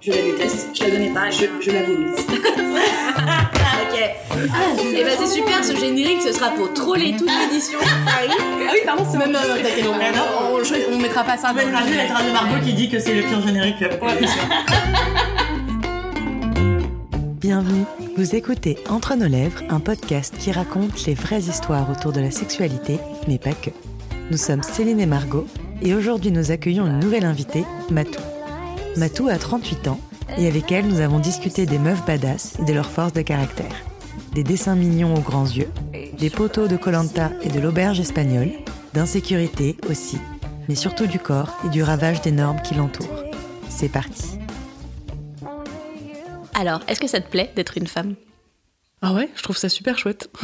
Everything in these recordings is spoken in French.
Je la déteste. Je la donnais pas. Je, je la vomis. ok. Et bah c'est super ce générique, ce sera pour troller toute l'édition. Ah oui, ah oui pardon, c'est Non, non, non, t'inquiète, on, on, on mettra pas ça. On mettra juste la de Margot qui dit que c'est le pire générique. Bienvenue, vous écoutez Entre nos lèvres, un podcast qui raconte les vraies histoires autour de la sexualité, mais pas que. Nous sommes Céline et Margot, et aujourd'hui nous accueillons une nouvelle invitée, Matou. Matou a 38 ans, et avec elle nous avons discuté des meufs badass et de leur force de caractère. Des dessins mignons aux grands yeux, des poteaux de Colanta et de l'auberge espagnole, d'insécurité aussi, mais surtout du corps et du ravage des normes qui l'entourent. C'est parti. Alors, est-ce que ça te plaît d'être une femme? Ah ouais, je trouve ça super chouette.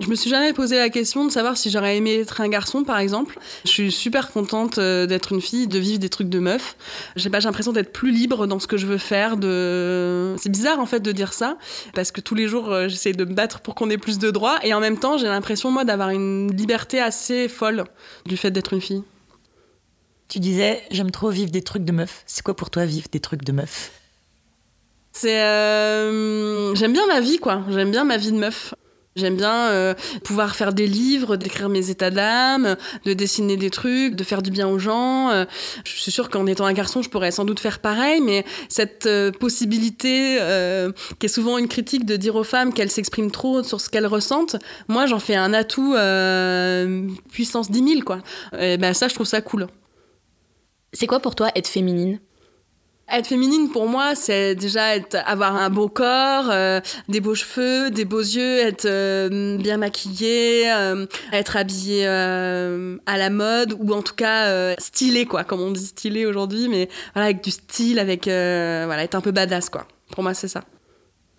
je me suis jamais posé la question de savoir si j'aurais aimé être un garçon, par exemple. Je suis super contente euh, d'être une fille, de vivre des trucs de meuf. J'ai pas j'ai l'impression d'être plus libre dans ce que je veux faire. De, c'est bizarre en fait de dire ça parce que tous les jours euh, j'essaie de me battre pour qu'on ait plus de droits et en même temps j'ai l'impression moi d'avoir une liberté assez folle du fait d'être une fille. Tu disais, j'aime trop vivre des trucs de meuf. C'est quoi pour toi vivre des trucs de meuf? C'est euh, j'aime bien ma vie quoi. J'aime bien ma vie de meuf. J'aime bien euh, pouvoir faire des livres, d'écrire mes états d'âme, de dessiner des trucs, de faire du bien aux gens. Euh, je suis sûre qu'en étant un garçon, je pourrais sans doute faire pareil, mais cette possibilité, qui est souvent une critique de dire aux femmes qu'elles s'expriment trop sur ce qu'elles ressentent, moi j'en fais un atout puissance 10 000, quoi. Et ben ça, je trouve ça cool. C'est quoi pour toi être féminine? Être féminine pour moi, c'est déjà être, avoir un beau corps, euh, des beaux cheveux, des beaux yeux, être euh, bien maquillée, euh, être habillée euh, à la mode ou en tout cas euh, stylée quoi, comme on dit stylée aujourd'hui, mais voilà avec du style, avec euh, voilà être un peu badass quoi. Pour moi, c'est ça.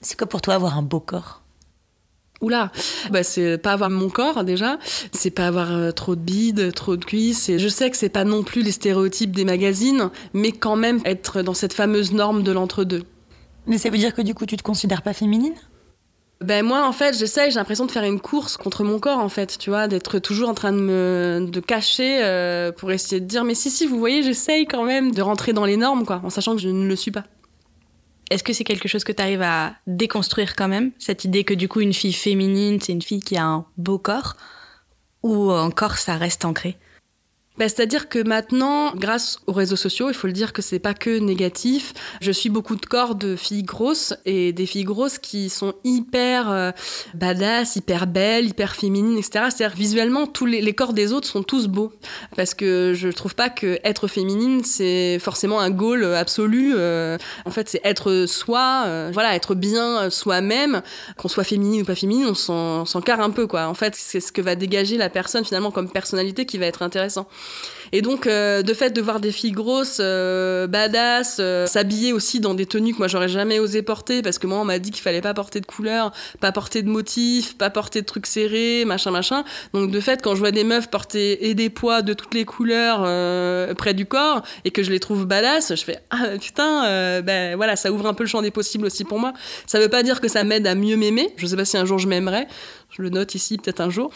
C'est quoi pour toi avoir un beau corps? Oula, bah c'est pas avoir mon corps déjà, c'est pas avoir euh, trop de bides, trop de cuisses. Et je sais que c'est pas non plus les stéréotypes des magazines, mais quand même être dans cette fameuse norme de l'entre-deux. Mais ça veut dire que du coup tu te considères pas féminine? Ben moi en fait j'essaye, j'ai l'impression de faire une course contre mon corps en fait, tu vois, d'être toujours en train de me de cacher euh, pour essayer de dire mais si si vous voyez j'essaye quand même de rentrer dans les normes quoi, en sachant que je ne le suis pas. Est-ce que c'est quelque chose que tu arrives à déconstruire quand même Cette idée que du coup une fille féminine, c'est une fille qui a un beau corps Ou encore ça reste ancré? Bah, C'est-à-dire que maintenant, grâce aux réseaux sociaux, il faut le dire que c'est pas que négatif. Je suis beaucoup de corps de filles grosses et des filles grosses qui sont hyper euh, badass, hyper belles, hyper féminines, etc. C'est-à-dire visuellement, tous les, les corps des autres sont tous beaux. Parce que je trouve pas que être féminine, c'est forcément un goal absolu. Euh, en fait, c'est être soi, euh, voilà, être bien soi-même, qu'on soit féminine ou pas féminine, on s'en carre un peu, quoi. En fait, c'est ce que va dégager la personne finalement comme personnalité qui va être intéressant. Et donc, euh, de fait de voir des filles grosses, euh, badass, euh, s'habiller aussi dans des tenues que moi j'aurais jamais osé porter parce que moi on m'a dit qu'il fallait pas porter de couleurs, pas porter de motifs, pas porter de trucs serrés, machin machin. Donc de fait, quand je vois des meufs porter et des poids de toutes les couleurs euh, près du corps et que je les trouve badass, je fais ah putain, ben voilà, ça ouvre un peu le champ des possibles aussi pour moi. Ça veut pas dire que ça m'aide à mieux m'aimer. Je sais pas si un jour je m'aimerais. Je le note ici, peut-être un jour.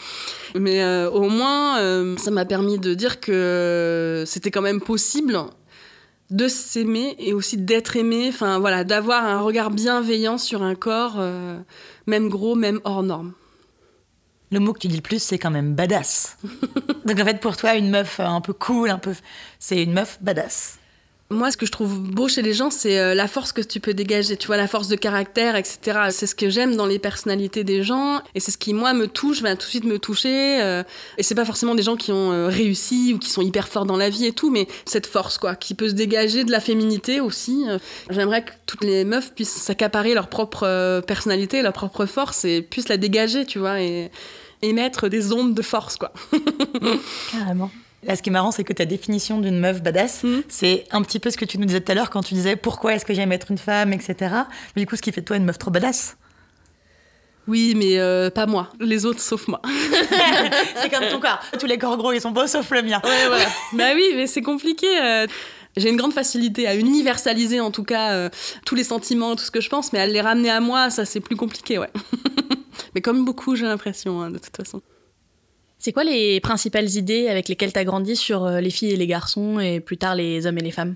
Mais euh, au moins, euh, ça m'a permis de dire que c'était quand même possible de s'aimer et aussi d'être aimé. Enfin voilà, d'avoir un regard bienveillant sur un corps, euh, même gros, même hors norme. Le mot que tu dis le plus, c'est quand même badass. Donc en fait, pour toi, une meuf un peu cool, un peu, c'est une meuf badass. Moi, ce que je trouve beau chez les gens, c'est euh, la force que tu peux dégager, tu vois, la force de caractère, etc. C'est ce que j'aime dans les personnalités des gens, et c'est ce qui, moi, me touche, va tout de suite me toucher. euh, et c'est pas forcément des gens qui ont euh, réussi ou qui sont hyper forts dans la vie et tout, mais cette force, quoi, qui peut se dégager de la féminité aussi. Euh, J'aimerais que toutes les meufs puissent s'accaparer leur propre personnalité, leur propre force, et puissent la dégager, tu vois, et émettre des ondes de force, quoi. Carrément. Là, ce qui est marrant, c'est que ta définition d'une meuf badass, Mhm. c'est un petit peu ce que tu nous disais tout à l'heure quand tu disais pourquoi est-ce que j'aime être une femme, etc. Mais du coup, ce qui fait de toi une meuf trop badass. Oui, mais euh, pas moi, les autres sauf moi. c'est comme ton corps. Tous les corps gros, ils sont beaux sauf le mien. Ouais, voilà. bah oui, mais c'est compliqué. euh. J'ai une grande facilité à universaliser en tout cas euh, tous les sentiments, tout ce que je pense, mais à les ramener à moi, ça c'est plus compliqué, ouais. mais comme beaucoup, j'ai l'impression, hein, de toute façon. C'est quoi les principales idées avec lesquelles t'as grandi sur euh, les filles et les garçons et plus tard les hommes et les femmes?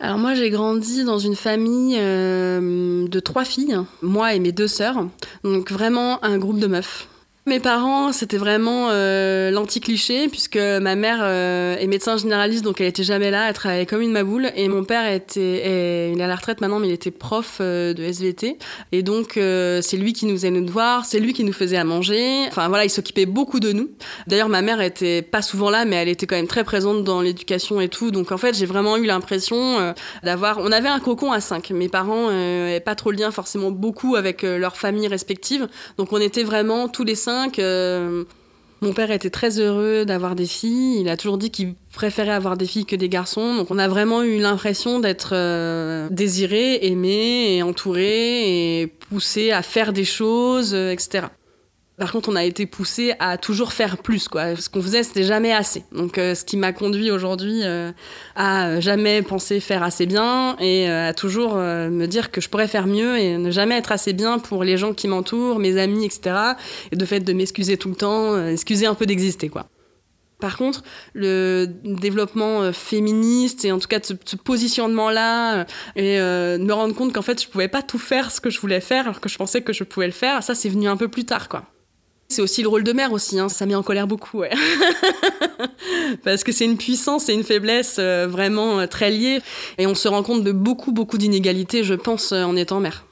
Alors moi j'ai grandi dans une famille euh, de trois filles, moi et mes deux sœurs, donc vraiment un groupe de meufs. Mes parents, c'était vraiment euh, l'anti-cliché, puisque ma mère euh, est médecin généraliste, donc elle était jamais là, elle travaillait comme une maboule. Et mon père était, il est à la retraite maintenant, mais il était prof euh, de SVT. Et donc, c'est lui qui nous allait nous voir, c'est lui qui nous faisait à manger. Enfin voilà, il s'occupait beaucoup de nous. D'ailleurs, ma mère était pas souvent là, mais elle était quand même très présente dans l'éducation et tout. Donc en fait, j'ai vraiment eu l'impression d'avoir... On avait un cocon à cinq. Mes parents n'avaient pas trop le lien forcément beaucoup avec leurs familles respectives. Donc on était vraiment tous les cinq... euh, mon père était très heureux d'avoir des filles. Il a toujours dit qu'il préférait avoir des filles que des garçons. Donc on a vraiment eu l'impression d'être euh, désiré, aimé et entouré poussé à faire des choses, euh, etc. Par contre, on a été poussé à toujours faire plus, quoi. Ce qu'on faisait, c'était jamais assez. Donc, euh, ce qui m'a conduit aujourd'hui euh, à jamais penser faire assez bien et euh, à toujours euh, me dire que je pourrais faire mieux et ne jamais être assez bien pour les gens qui m'entourent, mes amis, etc. Et de fait de m'excuser tout le temps, euh, excuser un peu d'exister, quoi. Par contre, le développement euh, féministe et en tout cas ce, positionnement-là euh, et euh, me rendre compte qu'en fait je pouvais pas tout faire ce que je voulais faire alors que je pensais que je pouvais le faire, ça c'est venu un peu plus tard quoi. C'est aussi le rôle de mère aussi, hein. ça met en colère beaucoup. Parce que c'est une puissance et une faiblesse euh, vraiment euh, très liées et on se rend compte de beaucoup beaucoup d'inégalités, je pense, euh, en étant mère.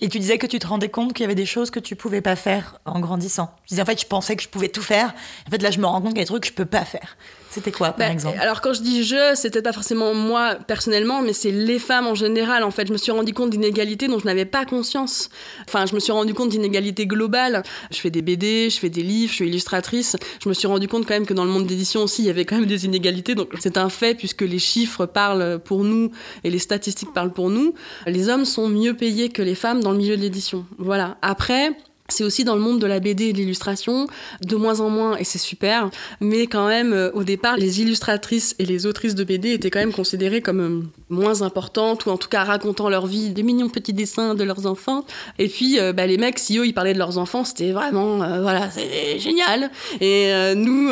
Et tu disais que tu te rendais compte qu'il y avait des choses que tu pouvais pas faire en grandissant. Tu disais en fait, je pensais que je pouvais tout faire. En fait, là, je me rends compte qu'il y a des trucs que je peux pas faire. C'était quoi, par Bah, exemple Alors quand je dis je, c'était pas forcément moi personnellement, mais c'est les femmes en général. En fait, je me suis rendu compte d'inégalités dont je n'avais pas conscience. Enfin, je me suis rendu compte d'inégalités globales. Je fais des BD, je fais des livres, je suis illustratrice. Je me suis rendu compte quand même que dans le monde d'édition aussi, il y avait quand même des inégalités. Donc c'est un fait puisque les chiffres parlent pour nous et les statistiques parlent pour nous. Les hommes sont mieux payés que les femmes dans le milieu de l'édition. Voilà. Après. C'est aussi dans le monde de la BD et de l'illustration, de moins en moins, et c'est super. Mais quand même, euh, au départ, les illustratrices et les autrices de BD étaient quand même considérées comme euh, moins importantes, ou en tout cas racontant leur vie, des mignons petits dessins de leurs enfants. Et puis, euh, bah, les mecs, si eux, ils parlaient de leurs enfants, c'était vraiment, voilà, c'est génial. Et nous,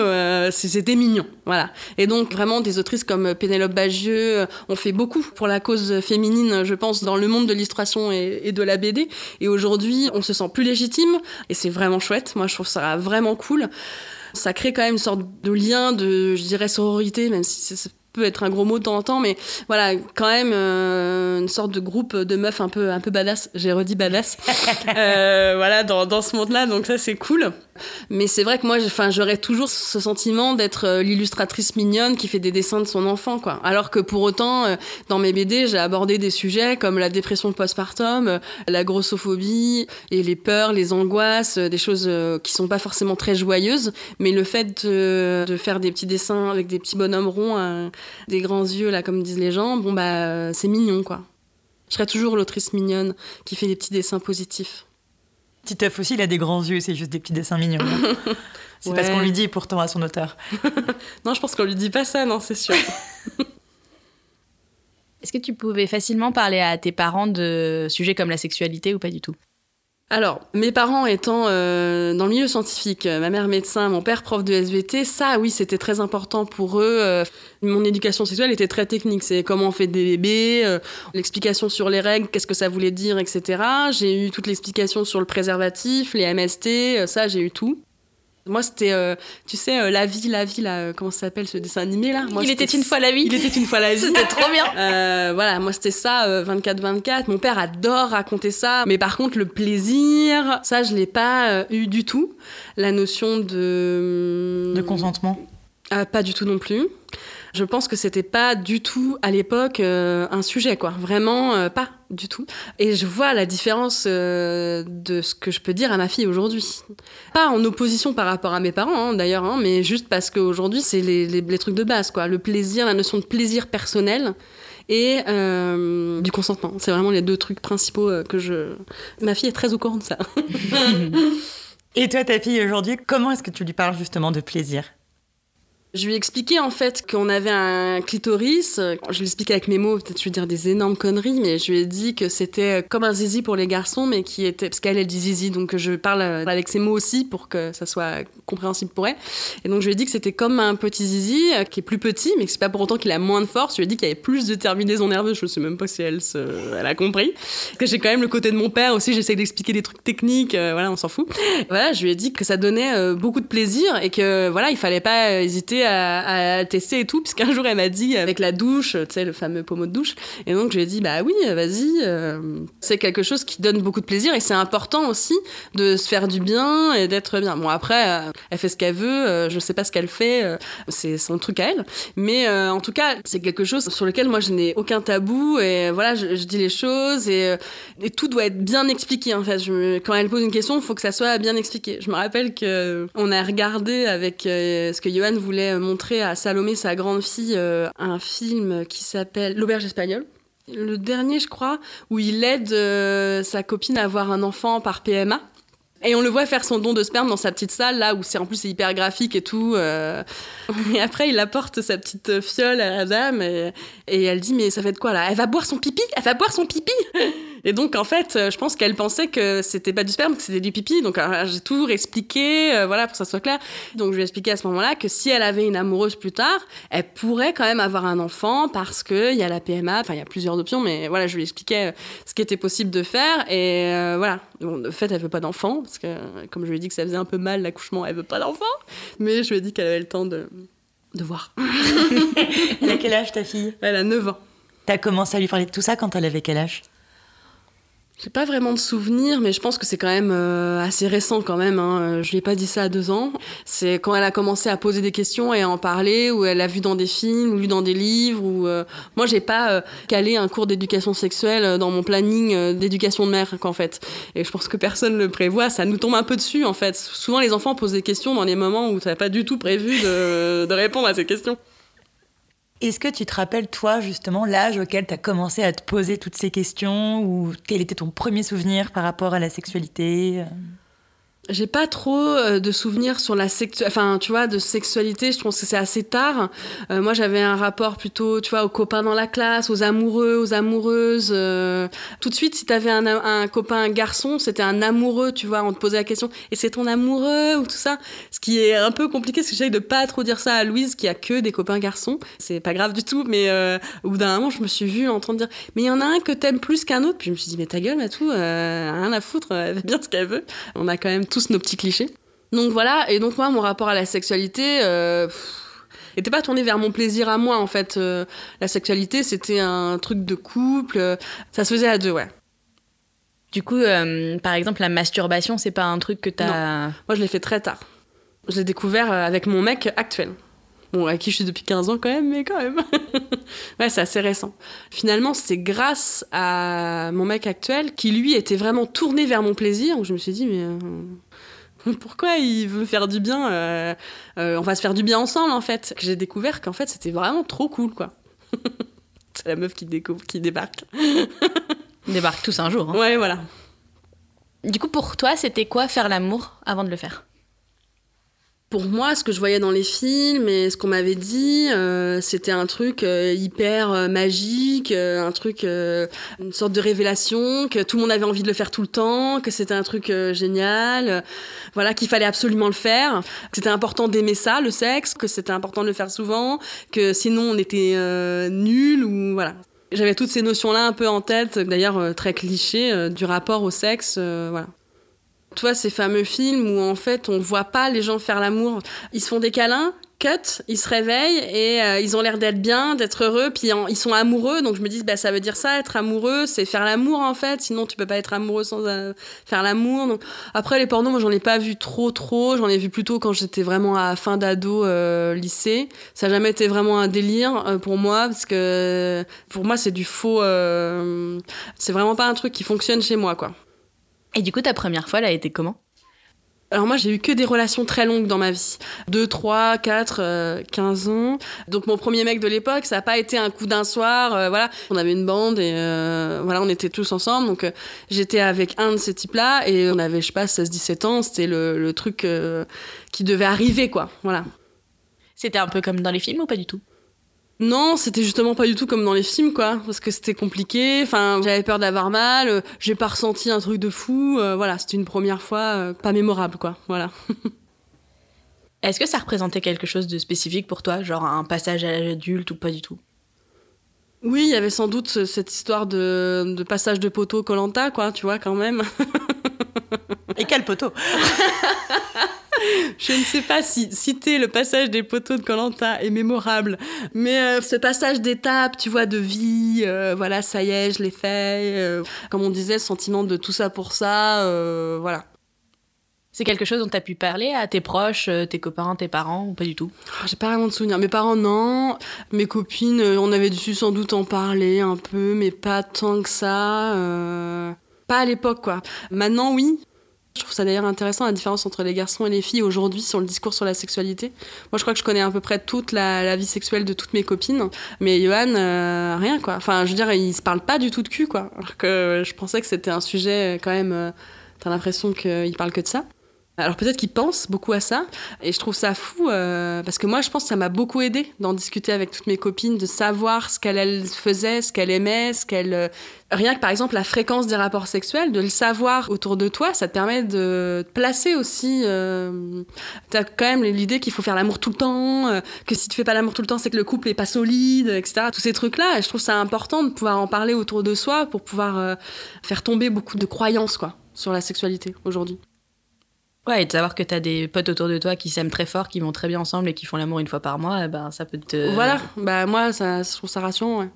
c'était mignon, voilà. Et donc, vraiment, des autrices comme Pénélope Bagieux euh, ont fait beaucoup pour la cause féminine, je pense, dans le monde de l'illustration et, et de la BD. Et aujourd'hui, on se sent plus légitime et c'est vraiment chouette. Moi, je trouve ça vraiment cool. Ça crée quand même une sorte de lien de, je dirais, sororité, même si c'est- ça peut être un gros mot de temps en temps, mais voilà, quand même euh, une sorte de groupe de meufs un peu, un peu badass. J'ai redit badass. Euh, voilà, dans, dans ce monde-là, donc ça, c'est cool. Mais c'est vrai que moi, enfin, j'aurais toujours ce sentiment d'être euh, l'illustratrice mignonne qui fait des dessins de son enfant, quoi. Alors que pour autant, euh, dans mes BD, j'ai abordé des sujets comme la dépression postpartum, euh, la grossophobie et les peurs, les angoisses, des choses qui sont pas forcément très joyeuses. Mais le fait de, faire des petits dessins avec des petits bonhommes ronds, des grands yeux, là, comme disent les gens, bon, bah, c'est mignon, quoi. Je serai toujours l'autrice mignonne qui fait des petits dessins positifs. Titeuf aussi, il a des grands yeux, c'est juste des petits dessins mignons. c'est Ouais. parce qu'on lui dit pourtant à son auteur. Non, je pense qu'on lui dit pas ça, non, c'est sûr. Est-ce que tu pouvais facilement parler à tes parents de sujets comme la sexualité ou pas du tout? Alors, mes parents étant euh, dans le milieu scientifique, euh, ma mère médecin, mon père prof de SVT, ça, oui, c'était très important pour eux. Euh, mon éducation sexuelle était très technique. C'est comment on fait des bébés, euh, l'explication sur les règles, qu'est-ce que ça voulait dire, etc. J'ai eu toute l'explication sur le préservatif, les MST, euh, ça, j'ai eu tout. Moi, c'était, euh, tu sais, euh, La vie, la vie, là, euh, comment ça s'appelle ce dessin animé là? Moi, Il était une fois la vie. Il était une fois la vie. C'était trop bien. Euh, voilà, moi c'était ça, euh, 24-24. Mon père adore raconter ça, mais par contre le plaisir, ça je l'ai pas euh, eu du tout. La notion de De consentement. Ah, pas du tout non plus. Je pense que c'était pas du tout à l'époque euh, un sujet, quoi. Vraiment euh, pas du tout. Et je vois la différence euh, de ce que je peux dire à ma fille aujourd'hui. Pas en opposition par rapport à mes parents, hein, d'ailleurs, hein, mais juste parce qu'aujourd'hui, c'est les, les, les trucs de base, quoi. Le plaisir, la notion de plaisir personnel et euh, du consentement. C'est vraiment les deux trucs principaux que je. Ma fille est très au courant de ça. Et toi, ta fille aujourd'hui, comment est-ce que tu lui parles justement de plaisir? Je lui ai expliqué en fait qu'on avait un clitoris. Je lui ai expliqué avec mes mots, peut-être je vais dire des énormes conneries, mais je lui ai dit que c'était comme un zizi pour les garçons, mais qui était. Parce qu'elle, elle dit zizi, donc je parle avec ses mots aussi pour que ça soit compréhensible pour elle. Et donc je lui ai dit que c'était comme un petit zizi euh, qui est plus petit, mais que c'est pas pour autant qu'il a moins de force. Je lui ai dit qu'il y avait plus de terminaisons nerveuses. Je sais même pas si elle, a compris. Que j'ai quand même le côté de mon père aussi, j'essaie d'expliquer des trucs techniques, euh, voilà, on s'en fout. Voilà, je lui ai dit que ça donnait euh, beaucoup de plaisir et que voilà, il fallait pas hésiter à, tester et tout, puisqu'un jour elle m'a dit avec la douche, tu sais, le fameux pommeau de douche, et donc je lui ai dit bah oui, vas-y, euh, c'est quelque chose qui donne beaucoup de plaisir et c'est important aussi de se faire du bien et d'être bien. Bon après, euh, elle fait ce qu'elle veut, euh, je sais pas ce qu'elle fait, c'est son truc à elle, mais en tout cas c'est quelque chose sur lequel moi je n'ai aucun tabou et voilà, je, dis les choses et, tout doit être bien expliqué en fait. Quand elle pose une question, il faut que ça soit bien expliqué. Je me rappelle que on a regardé avec ce que Johan voulait montrer à Salomé, sa grande fille, euh, un film qui s'appelle L'auberge espagnole. Le dernier, je crois, où il aide euh, sa copine à avoir un enfant par PMA. Et on le voit faire son don de sperme dans sa petite salle, là où c'est en plus hyper graphique et tout. Euh. Et après, il apporte sa petite fiole à la dame et, et elle dit Mais ça fait de quoi là? Elle va boire son pipi? Elle va boire son pipi? Et donc, en fait, euh, je pense qu'elle pensait que c'était pas du sperme, que c'était du pipi. Donc, j'ai tout réexpliqué, euh, voilà, pour que ça soit clair. Donc, je lui ai expliqué à ce moment-là que si elle avait une amoureuse plus tard, elle pourrait quand même avoir un enfant parce qu'il y a la PMA, enfin, il y a plusieurs options, mais voilà, je lui expliquais ce qui était possible de faire. Et voilà, bon, de fait, elle veut pas d'enfant, parce que, comme je lui ai dit que ça faisait un peu mal l'accouchement, elle veut pas d'enfant. Mais je lui ai dit qu'elle avait le temps de, de voir. elle a quel âge ta fille? Elle a 9 ans. T'as commencé à lui parler de tout ça quand elle avait quel âge? J'ai pas vraiment de souvenirs, mais je pense que c'est quand même euh, assez récent quand même. Hein. Je lui ai pas dit ça à deux ans. C'est quand elle a commencé à poser des questions et à en parler, ou elle a vu dans des films, ou lu dans des livres. Ou euh... moi, j'ai pas euh, calé un cours d'éducation sexuelle euh, dans mon planning d'éducation de mère, qu'en fait. Et je pense que personne le prévoit. Ça nous tombe un peu dessus, en fait. Souvent, les enfants posent des questions dans les moments où t'as pas du tout prévu de répondre à ces questions. Est-ce que tu te rappelles, toi, justement, l'âge auquel tu as commencé à te poser toutes ces questions ou quel était ton premier souvenir par rapport à la sexualité j'ai pas trop euh, de souvenirs sur la sexualité, enfin, tu vois, de sexualité. Je pense que c'est assez tard. Euh, moi, j'avais un rapport plutôt, tu vois, aux copains dans la classe, aux amoureux, aux amoureuses. Euh. Tout de suite, si t'avais un, un copain garçon, c'était un amoureux, tu vois. On te posait la question, et c'est ton amoureux? ou tout ça. Ce qui est un peu compliqué, parce que j'essaye de pas trop dire ça à Louise, qui a que des copains garçons. C'est pas grave du tout, mais au bout d'un moment, je me suis vue en train de dire, mais il y en a un que t'aimes plus qu'un autre. Puis je me suis dit, mais ta gueule, Matou, rien à foutre, elle fait bien ce qu'elle veut. On a quand même tous nos petits clichés. Donc voilà, et donc moi, mon rapport à la sexualité euh, n'était pas tourné vers mon plaisir à moi, en fait. Euh, la sexualité, c'était un truc de couple, ça se faisait à deux, ouais. Du coup, euh, par exemple, la masturbation, c'est pas un truc que t'as... Non. Moi, je l'ai fait très tard. Je l'ai découvert avec mon mec actuel. Bon, à qui je suis depuis 15 ans quand même, mais quand même. ouais, c'est assez récent. Finalement, c'est grâce à mon mec actuel qui, lui, était vraiment tourné vers mon plaisir. Où je me suis dit, mais pourquoi il veut faire du bien euh, euh, On va se faire du bien ensemble, en fait? J'ai découvert qu'en fait, c'était vraiment trop cool, quoi. c'est la meuf qui découvre, qui débarque. Débarque tous un jour. Hein. Ouais, voilà. Du coup, pour toi, c'était quoi faire l'amour avant de le faire? Pour moi, ce que je voyais dans les films et ce qu'on m'avait dit, euh, c'était un truc euh, hyper euh, magique, un truc, une sorte de révélation, que tout le monde avait envie de le faire tout le temps, que c'était un truc génial, voilà, qu'il fallait absolument le faire, que c'était important d'aimer ça, le sexe, que c'était important de le faire souvent, que sinon on était nul ou voilà. J'avais toutes ces notions-là un peu en tête, d'ailleurs très cliché, du rapport au sexe, voilà. Tu vois, ces fameux films où en fait on voit pas les gens faire l'amour. Ils se font des câlins, cut, ils se réveillent et euh, ils ont l'air d'être bien, d'être heureux, puis ils sont amoureux. Donc je me dis, bah, ça veut dire ça, être amoureux, c'est faire l'amour en fait. Sinon, tu peux pas être amoureux sans euh, faire l'amour. Donc après, les pornos, moi, j'en ai pas vu trop, trop. J'en ai vu plutôt quand j'étais vraiment à fin d'ado, euh, lycée. Ça n'a jamais été vraiment un délire pour moi, parce que pour moi, c'est du faux. c'est vraiment pas un truc qui fonctionne chez moi, quoi. Et du coup, ta première fois, elle a été comment? Alors moi, j'ai eu que des relations très longues dans ma vie. 2, 3, 4, 15 ans. Donc mon premier mec de l'époque, ça n'a pas été un coup d'un soir. Euh, voilà, on avait une bande et euh, voilà, on était tous ensemble. Donc euh, j'étais avec un de ces types-là et on avait, je sais pas, 16, 17 ans. C'était le, le, truc qui devait arriver, quoi. Voilà. C'était un peu comme dans les films ou pas du tout? Non, c'était justement pas du tout comme dans les films, quoi. Parce que c'était compliqué. Enfin, j'avais peur d'avoir mal. euh, J'ai pas ressenti un truc de fou. euh, voilà, c'était une première fois euh, pas mémorable, quoi. Voilà. Est-ce que ça représentait quelque chose de spécifique pour toi, genre un passage à l'âge adulte ou pas du tout? Oui, il y avait sans doute ce- cette histoire de, de passage de poteau Colanta, quoi. Tu vois, quand même. Et quel poteau Je ne sais pas si citer le passage des poteaux de Colanta est mémorable, mais euh, ce passage d'étape, tu vois, de vie, euh, voilà, ça y est, je l'ai fait. euh, comme on disait, le sentiment de tout ça pour ça, voilà. C'est quelque chose dont tu as pu parler à tes proches, euh, tes copains, tes parents ou pas du tout? J'ai pas vraiment de souvenirs. Mes parents, non. Mes copines, euh, on avait dû sans doute en parler un peu, mais pas tant que ça. euh, Pas à l'époque, quoi. Maintenant, oui. Je trouve ça d'ailleurs intéressant la différence entre les garçons et les filles aujourd'hui sur le discours sur la sexualité. Moi, je crois que je connais à peu près toute la, vie sexuelle de toutes mes copines, mais Johan, rien quoi. Enfin, je veux dire, ils se parlent pas du tout de cul quoi. Alors que je pensais que c'était un sujet quand même. T'as l'impression qu'ils parlent que de ça. Alors peut-être qu'ils pensent beaucoup à ça, et je trouve ça fou euh, parce que moi, je pense que ça m'a beaucoup aidé d'en discuter avec toutes mes copines, de savoir ce qu'elles elles faisaient, ce qu'elles aimaient, ce qu'elles euh, Rien que par exemple la fréquence des rapports sexuels, de le savoir autour de toi, ça te permet de placer aussi. Euh, T'as quand même l'idée qu'il faut faire l'amour tout le temps, euh, que si tu fais pas l'amour tout le temps, c'est que le couple est pas solide, etc. Tous ces trucs-là, et je trouve ça important de pouvoir en parler autour de soi pour pouvoir euh, faire tomber beaucoup de croyances quoi sur la sexualité aujourd'hui. Ouais, et de savoir que t'as des potes autour de toi qui s'aiment très fort, qui vont très bien ensemble et qui font l'amour une fois par mois, eh ben ça peut te. Voilà, bah moi ça, je trouve ça rassurant.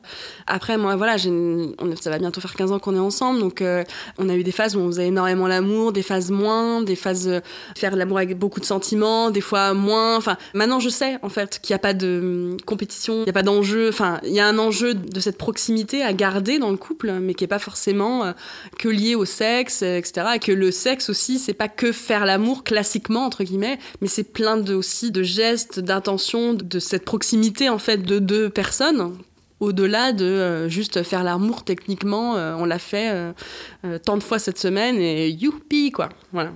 Après moi voilà, une- ça va bientôt faire 15 ans qu'on est ensemble, donc euh, on a eu des phases où on faisait énormément l'amour, des phases moins, des phases euh, faire l'amour avec beaucoup de sentiments, des fois moins. Enfin maintenant je sais en fait qu'il n'y a pas de hum, compétition, il n'y a pas d'enjeu. Enfin il y a un enjeu de cette proximité à garder dans le couple, mais qui est pas forcément euh, que lié au sexe, euh, etc. Et que le sexe aussi c'est pas que faire l'amour classiquement entre guillemets, mais c'est plein de aussi de gestes, d'intentions, de cette proximité en fait de deux personnes. Au-delà de euh, juste faire l'amour techniquement, euh, on l'a fait euh, tant de fois cette semaine et youpi quoi. Voilà.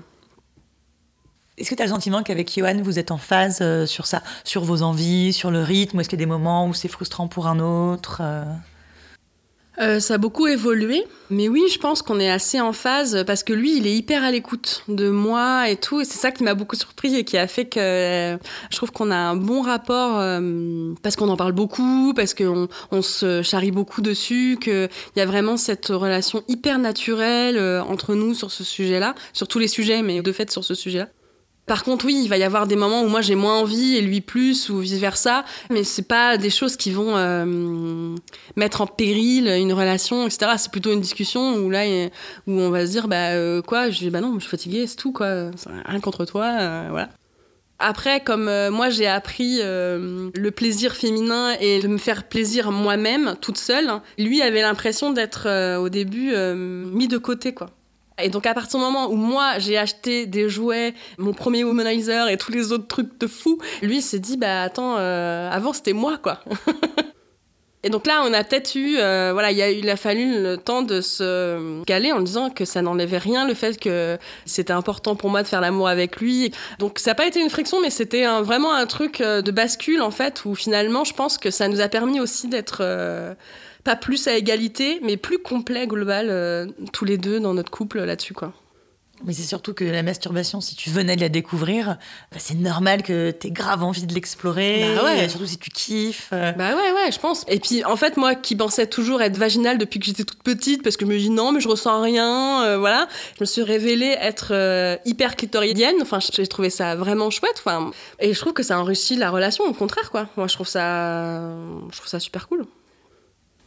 Est-ce que tu as le sentiment qu'avec Johan, vous êtes en phase sur ça, sur vos envies, sur le rythme Est-ce qu'il y a des moments où c'est frustrant pour un autre euh ça a beaucoup évolué, mais oui, je pense qu'on est assez en phase parce que lui, il est hyper à l'écoute de moi et tout, et c'est ça qui m'a beaucoup surpris et qui a fait que euh, je trouve qu'on a un bon rapport euh, parce qu'on en parle beaucoup, parce qu'on on se charrie beaucoup dessus, qu'il y a vraiment cette relation hyper naturelle euh, entre nous sur ce sujet-là, sur tous les sujets, mais de fait sur ce sujet-là. Par contre, oui, il va y avoir des moments où moi j'ai moins envie et lui plus ou vice versa, mais c'est pas des choses qui vont euh, mettre en péril une relation, etc. C'est plutôt une discussion où là, où on va se dire, bah euh, quoi, je dis, bah non, je suis fatiguée, c'est tout quoi, rien contre toi, euh, voilà. Après, comme moi j'ai appris le plaisir féminin et de me faire plaisir moi-même, toute seule, lui avait l'impression d'être au début mis de côté, quoi. Et donc à partir du moment où moi j'ai acheté des jouets, mon premier womanizer et tous les autres trucs de fou, lui s'est dit bah attends, euh, avant c'était moi quoi. Et donc là, on a peut-être eu, euh, voilà, il a, fallu le temps de se caler en disant que ça n'enlevait rien, le fait que c'était important pour moi de faire l'amour avec lui. Donc ça n'a pas été une friction, mais c'était vraiment un truc euh, de bascule en fait, où finalement, je pense que ça nous a permis aussi d'être pas plus à égalité, mais plus complet global euh, tous les deux dans notre couple là-dessus quoi. Mais c'est surtout que la masturbation, si tu venais de la découvrir, bah, c'est normal que tu aies grave envie de l'explorer. Bah ouais. et Surtout si tu kiffes. euh. Bah ouais, ouais, je pense. Et puis, en fait, moi qui pensais toujours être vaginale depuis que j'étais toute petite, parce que je me dis non, mais je ressens rien, euh, voilà, je me suis révélée être euh, hyper clitoridienne. Enfin, j'ai trouvé ça vraiment chouette. Enfin, et je trouve que ça enrichit la relation, au contraire, quoi. Moi, je trouve ça, je trouve ça super cool.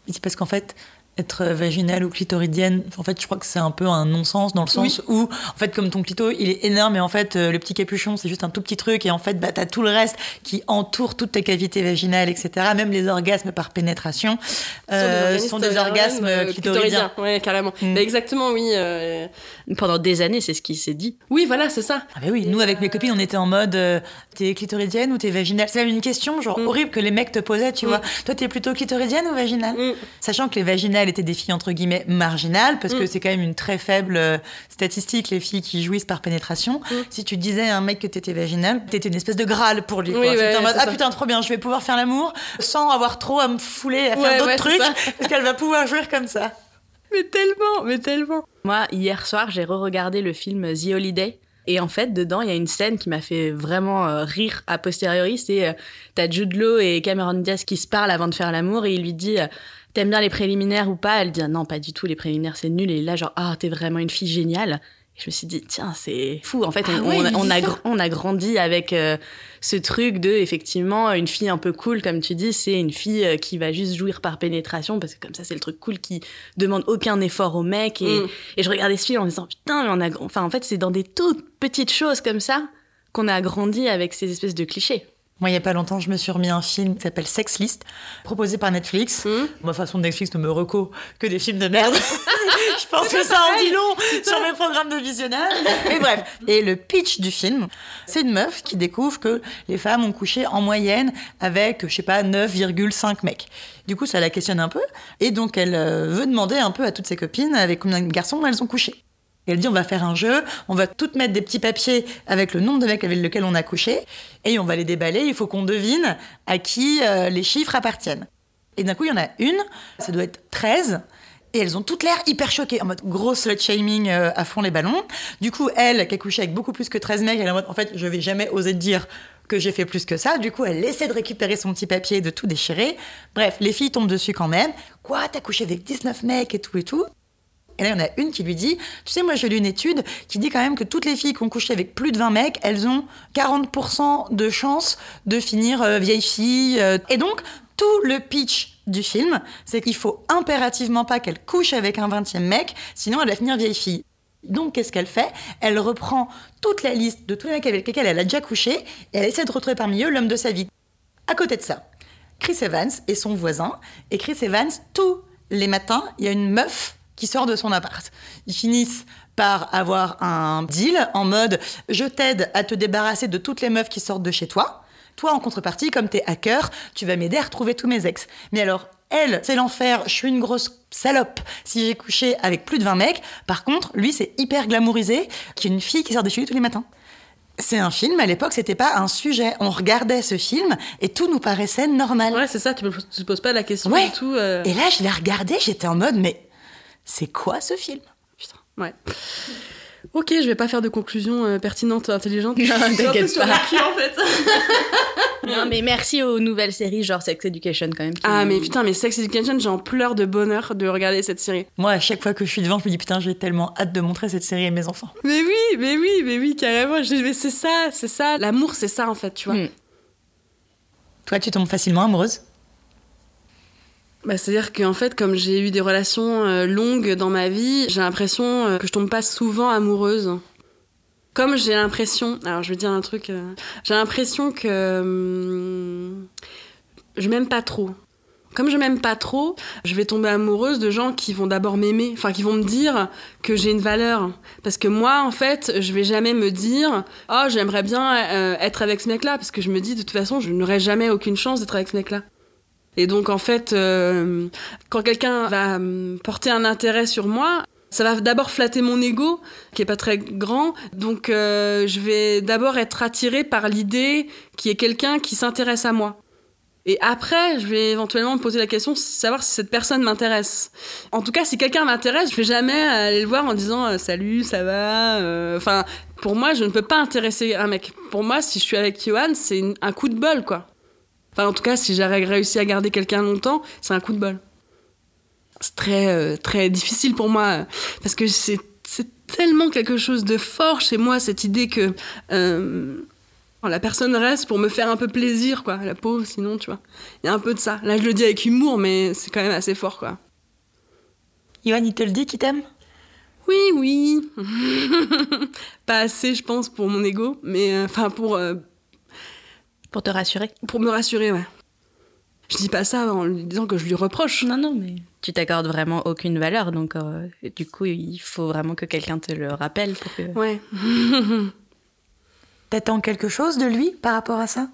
C'est parce qu'en fait, être vaginale ou clitoridienne, en fait, je crois que c'est un peu un non-sens dans le sens où, en fait, comme ton clito, il est énorme et en fait, euh, le petit capuchon, c'est juste un tout petit truc et en fait, bah, t'as tout le reste qui entoure toutes tes cavités vaginales, etc. Même les orgasmes par pénétration euh, sont des orgasmes euh, clitoridiens. Ouais, carrément. Mm. Bah, exactement, oui. euh, Pendant des années, c'est ce qui s'est dit. Oui, voilà, c'est ça. Ah bah oui, nous avec mes copines, on était en mode euh, t'es clitoridienne ou t'es vaginale? C'est même une question genre Mm. horrible que les mecs te posaient, tu Mm. vois. Toi, t'es plutôt clitoridienne ou vaginale? Mm. Sachant que les vaginales elle était des filles entre guillemets marginales, parce que Mm. c'est quand même une très faible euh, statistique, les filles qui jouissent par pénétration. Mm. Si tu disais à un mec que t'étais vaginale, t'étais une espèce de Graal pour lui. Oui, quoi. ouais, en mode, ah ça. putain, trop bien, je vais pouvoir faire l'amour sans avoir trop à me fouler, à faire Ouais, d'autres ouais, trucs, parce qu'elle va pouvoir jouir comme ça. Mais tellement, mais tellement. Moi, hier soir, j'ai re-regardé le film The Holiday. Et en fait, dedans, il y a une scène qui m'a fait vraiment euh, rire a posteriori. C'est euh, t'as Jude Law et Cameron Diaz qui se parlent avant de faire l'amour et il lui dit euh, T'aimes bien les préliminaires ou pas? Elle dit Non, pas du tout, les préliminaires c'est nul. Et là, genre, ah, t'es vraiment une fille géniale. Et je me suis dit Tiens, c'est fou. En fait, on, Ah ouais, on- il on dit a, on a grandi avec euh, ce truc de, effectivement, une fille un peu cool, comme tu dis, c'est une fille euh, qui va juste jouir par pénétration parce que comme ça, c'est le truc cool qui demande aucun effort au mec. Et, Mm. et je regardais ce film en me disant putain, mais on a, enfin en fait c'est dans des toutes petites choses comme ça qu'on a grandi avec ces espèces de clichés. Moi, il y a pas longtemps, je me suis remis un film qui s'appelle Sex List, proposé par Netflix. Ma façon de Netflix ne me reco que des films de merde. je pense que ça en dit long sur mes programmes de visionnage. Mais bref. Et le pitch du film, c'est une meuf qui découvre que les femmes ont couché en moyenne avec, je sais pas, 9,5 mecs. Du coup, ça la questionne un peu. Et donc, elle euh, veut demander un peu à toutes ses copines avec combien de garçons elles ont couché. Et elle dit on va faire un jeu, on va toutes mettre des petits papiers avec le nombre de mecs avec lesquels on a couché, et on va les déballer, il faut qu'on devine à qui euh, les chiffres appartiennent. Et d'un coup, il y en a une, ça doit être 13, et elles ont toutes l'air hyper choquées, en mode gros slut shaming euh, à fond les ballons. Du coup, elle, qui a couché avec beaucoup plus que 13 mecs, elle est en mode en fait, je vais jamais oser te dire que j'ai fait plus que ça. Du coup, elle essaie de récupérer son petit papier de tout déchirer. Bref, les filles tombent dessus quand même. Quoi, t'as couché avec 19 mecs et tout et tout. Et là, il y en a une qui lui dit Tu sais, moi, j'ai lu une étude qui dit quand même que toutes les filles qui ont couché avec plus de 20 mecs, elles ont 40% de chances de finir euh, vieille fille. euh. Et donc, tout le pitch du film, c'est qu'il faut impérativement pas qu'elle couche avec un 20e mec, sinon elle va finir vieille fille. Donc, qu'est-ce qu'elle fait? Elle reprend toute la liste de tous les mecs avec lesquels elle a déjà couché et elle essaie de retrouver parmi eux l'homme de sa vie. À côté de ça, Chris Evans est son voisin. Et Chris Evans, tous les matins, il y a une meuf qui sort de son appart. Ils finissent par avoir un deal en mode je t'aide à te débarrasser de toutes les meufs qui sortent de chez toi. Toi, en contrepartie, comme t'es hacker, tu vas m'aider à retrouver tous mes ex. Mais alors, elle, c'est l'enfer, je suis une grosse salope si j'ai couché avec plus de 20 mecs. Par contre, lui, c'est hyper glamourisé, qu'il y a une fille qui sort de chez lui tous les matins. C'est un film, à l'époque, c'était pas un sujet. On regardait ce film et tout nous paraissait normal. Ouais, c'est ça, tu te poses pas la question Ouais. du tout. euh, Et là, je l'ai regardé, j'étais en mode, mais c'est quoi ce film? Putain, ouais. Ok, je vais pas faire de conclusion euh, pertinente, intelligente. Non, t'inquiète sur pas. cul, en fait. Non mais merci aux nouvelles séries genre Sex Education quand même. qui- Ah, mais putain, mais Sex Education, j'en pleure de bonheur de regarder cette série. Moi, à chaque fois que je suis devant, je me dis, putain, j'ai tellement hâte de montrer cette série à mes enfants. Mais oui, mais oui, mais oui, carrément. Je dis, mais c'est ça, c'est ça. L'amour, c'est ça, en fait, tu vois. Hmm. Toi, tu tombes facilement amoureuse? Bah, C'est-à-dire qu'en fait, comme j'ai eu des relations euh, longues dans ma vie, j'ai l'impression euh, que je tombe pas souvent amoureuse. Comme j'ai l'impression, alors je vais dire un truc, euh, j'ai l'impression que hum, je m'aime pas trop. Comme je m'aime pas trop, je vais tomber amoureuse de gens qui vont d'abord m'aimer, enfin qui vont me dire que j'ai une valeur. Parce que moi, en fait, je vais jamais me dire oh j'aimerais bien être avec ce mec-là, parce que je me dis de toute façon je n'aurai jamais aucune chance d'être avec ce mec-là. Et donc, en fait, euh, quand quelqu'un va porter un intérêt sur moi, ça va d'abord flatter mon ego, qui est pas très grand. Donc, euh, je vais d'abord être attirée par l'idée qu'il y ait quelqu'un qui s'intéresse à moi. Et après, je vais éventuellement me poser la question savoir si cette personne m'intéresse. En tout cas, si quelqu'un m'intéresse, je vais jamais aller le voir en disant euh, salut, ça va. Enfin, pour moi, je ne peux pas intéresser un mec. Pour moi, si je suis avec Johan, c'est un coup de bol, quoi. Enfin, en tout cas, si j'ai réussi à garder quelqu'un longtemps, c'est un coup de bol. C'est très, euh, très difficile pour moi, parce que c'est tellement quelque chose de fort chez moi, cette idée que euh, la personne reste pour me faire un peu plaisir, quoi. La pauvre, sinon, tu vois. Il y a un peu de ça. Là, je le dis avec humour, mais c'est quand même assez fort, quoi. Yoann, il te le dit qu'il t'aime? Oui, oui. Pas assez, je pense, pour mon ego, mais euh, enfin, pour, euh, Pour te rassurer. pour me rassurer, ouais. Je dis pas ça en lui disant que je lui reproche. Non non mais tu t'accordes vraiment aucune valeur donc euh, du coup il faut vraiment que quelqu'un te le rappelle pour que. Ouais. T'attends quelque chose de lui par rapport à ça?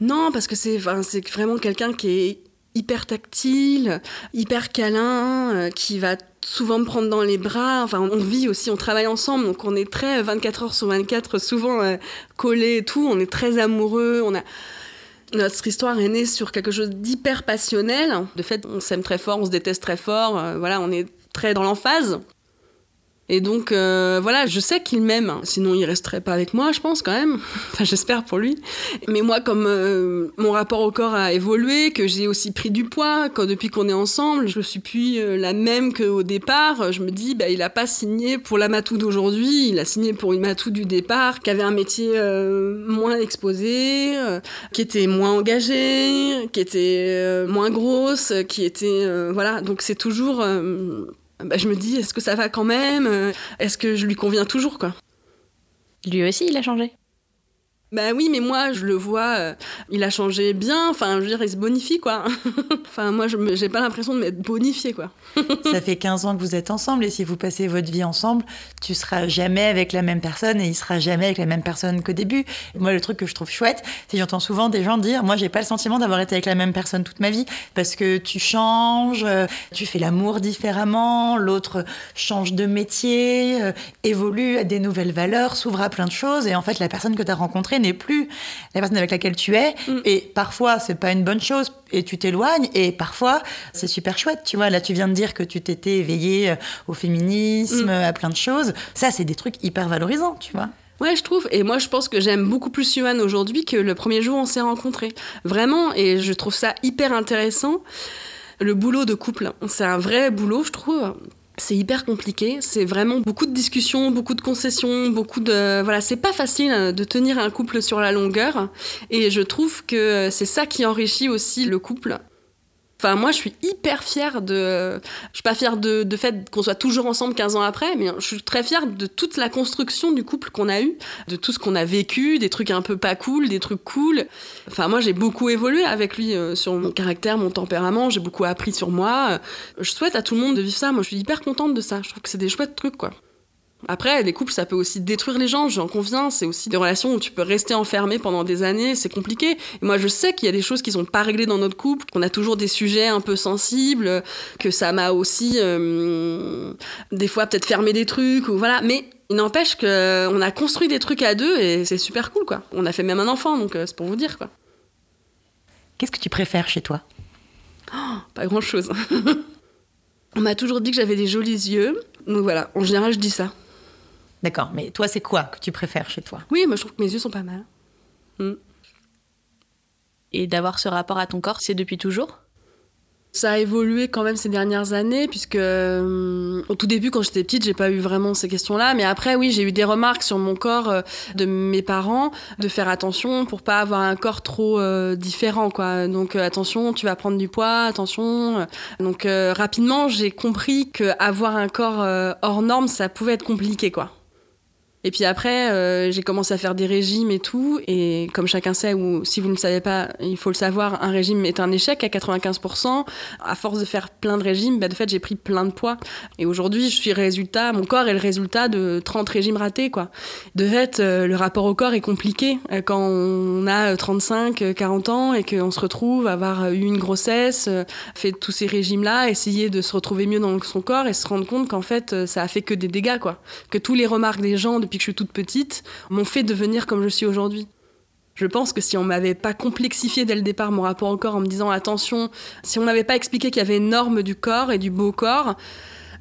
Non, parce que c'est vraiment quelqu'un qui est hyper tactile, hyper câlin, euh, qui va souvent me prendre dans les bras. Enfin, on vit aussi, on travaille ensemble, donc on est très 24 heures sur 24, souvent euh, collés et tout. On est très amoureux. On a notre histoire est née sur quelque chose d'hyper passionnel. De fait, on s'aime très fort, on se déteste très fort. euh, voilà, on est très dans l'emphase. Et donc, euh, voilà, je sais qu'il m'aime. Sinon, il resterait pas avec moi, je pense, quand même. enfin, j'espère pour lui. Mais moi, comme euh, mon rapport au corps a évolué, que j'ai aussi pris du poids, quand depuis qu'on est ensemble, je suis plus euh, la même qu'au départ, je me dis, bah, il a pas signé pour la Matou d'aujourd'hui, il a signé pour une Matou du départ, qui avait un métier moins exposé, qui était moins engagée, qui était moins grosse, qui était... voilà, donc c'est toujours... bah, je me dis, est-ce que ça va quand même? Euh, Est-ce que je lui conviens toujours, quoi? Lui aussi, il a changé. Bah oui, mais moi, je le vois, euh, il a changé bien, enfin, je veux dire, il se bonifie, quoi. enfin, moi, je j'ai pas l'impression de m'être bonifié, quoi. Ça fait 15 ans que vous êtes ensemble et si vous passez votre vie ensemble, tu seras jamais avec la même personne et il sera jamais avec la même personne qu'au début. Moi, le truc que je trouve chouette, c'est que j'entends souvent des gens dire Moi, j'ai pas le sentiment d'avoir été avec la même personne toute ma vie parce que tu changes, euh, tu fais l'amour différemment, l'autre change de métier, euh, évolue à des nouvelles valeurs, s'ouvre à plein de choses et en fait, la personne que tu as rencontrée n'est plus la personne avec laquelle tu es Mm. et parfois, c'est pas une bonne chose et tu t'éloignes et parfois, c'est super chouette, tu vois. Là, tu viens de dire que tu t'étais éveillée euh, au féminisme, Mm. à plein de choses. Ça, c'est des trucs hyper valorisants, tu vois. Ouais, je trouve. Et moi, je pense que j'aime beaucoup plus Yohan aujourd'hui que le premier jour où on s'est rencontrés. Vraiment. Et je trouve ça hyper intéressant. Le boulot de couple, c'est un vrai boulot, je trouve. C'est hyper compliqué. C'est vraiment beaucoup de discussions, beaucoup de concessions, beaucoup de. Voilà, c'est pas facile euh, de tenir un couple sur la longueur. Et je trouve que c'est ça qui enrichit aussi le couple. Enfin, moi, je suis hyper fière de. Je suis pas fière de, de fait qu'on soit toujours ensemble 15 ans après, mais je suis très fière de toute la construction du couple qu'on a eu, de tout ce qu'on a vécu, des trucs un peu pas cool, des trucs cool. Enfin, moi, j'ai beaucoup évolué avec lui euh, sur mon caractère, mon tempérament, j'ai beaucoup appris sur moi. Je souhaite à tout le monde de vivre ça. Moi, je suis hyper contente de ça. Je trouve que c'est des chouettes trucs, quoi. Après, les couples, ça peut aussi détruire les gens, j'en conviens. C'est aussi des relations où tu peux rester enfermé pendant des années, c'est compliqué. Et moi, je sais qu'il y a des choses qui sont pas réglées dans notre couple, qu'on a toujours des sujets un peu sensibles, que ça m'a aussi, euh, des fois, peut-être fermé des trucs, ou voilà. Mais il n'empêche qu'on a construit des trucs à deux et c'est super cool, quoi. On a fait même un enfant, donc euh, c'est pour vous dire, quoi. Qu'est-ce que tu préfères chez toi? Pas grand-chose. On m'a toujours dit que j'avais des jolis yeux, donc voilà. En général, je dis ça. D'accord, mais toi, c'est quoi que tu préfères chez toi? Oui, moi, je trouve que mes yeux sont pas mal. Et d'avoir ce rapport à ton corps, c'est depuis toujours? Ça a évolué quand même ces dernières années, puisque euh, au tout début, quand j'étais petite, j'ai pas eu vraiment ces questions-là. Mais après, oui, j'ai eu des remarques sur mon corps euh, de mes parents, de faire attention pour pas avoir un corps trop euh, différent, quoi. Donc euh, attention, tu vas prendre du poids, attention. Donc euh, rapidement, j'ai compris que avoir un corps euh, hors norme, ça pouvait être compliqué, quoi. Et puis après, euh, j'ai commencé à faire des régimes et tout. Et comme chacun sait, ou si vous ne le savez pas, il faut le savoir, un régime est un échec à 95%. À force de faire plein de régimes, bah, de fait, j'ai pris plein de poids. Et aujourd'hui, je suis résultat, mon corps est le résultat de 30 régimes ratés, quoi. De fait, euh, le rapport au corps est compliqué euh, quand on a 35, euh, 40 ans et qu'on se retrouve à avoir eu une grossesse, fait tous ces régimes-là, essayer de se retrouver mieux dans son corps et se rendre compte qu'en fait, ça a fait que des dégâts, quoi. Que tous les remarques des gens depuis que je suis toute petite m'ont fait devenir comme je suis aujourd'hui. Je pense que si on m'avait pas complexifié dès le départ mon rapport au corps en me disant attention, si on m'avait pas expliqué qu'il y avait une norme du corps et du beau corps,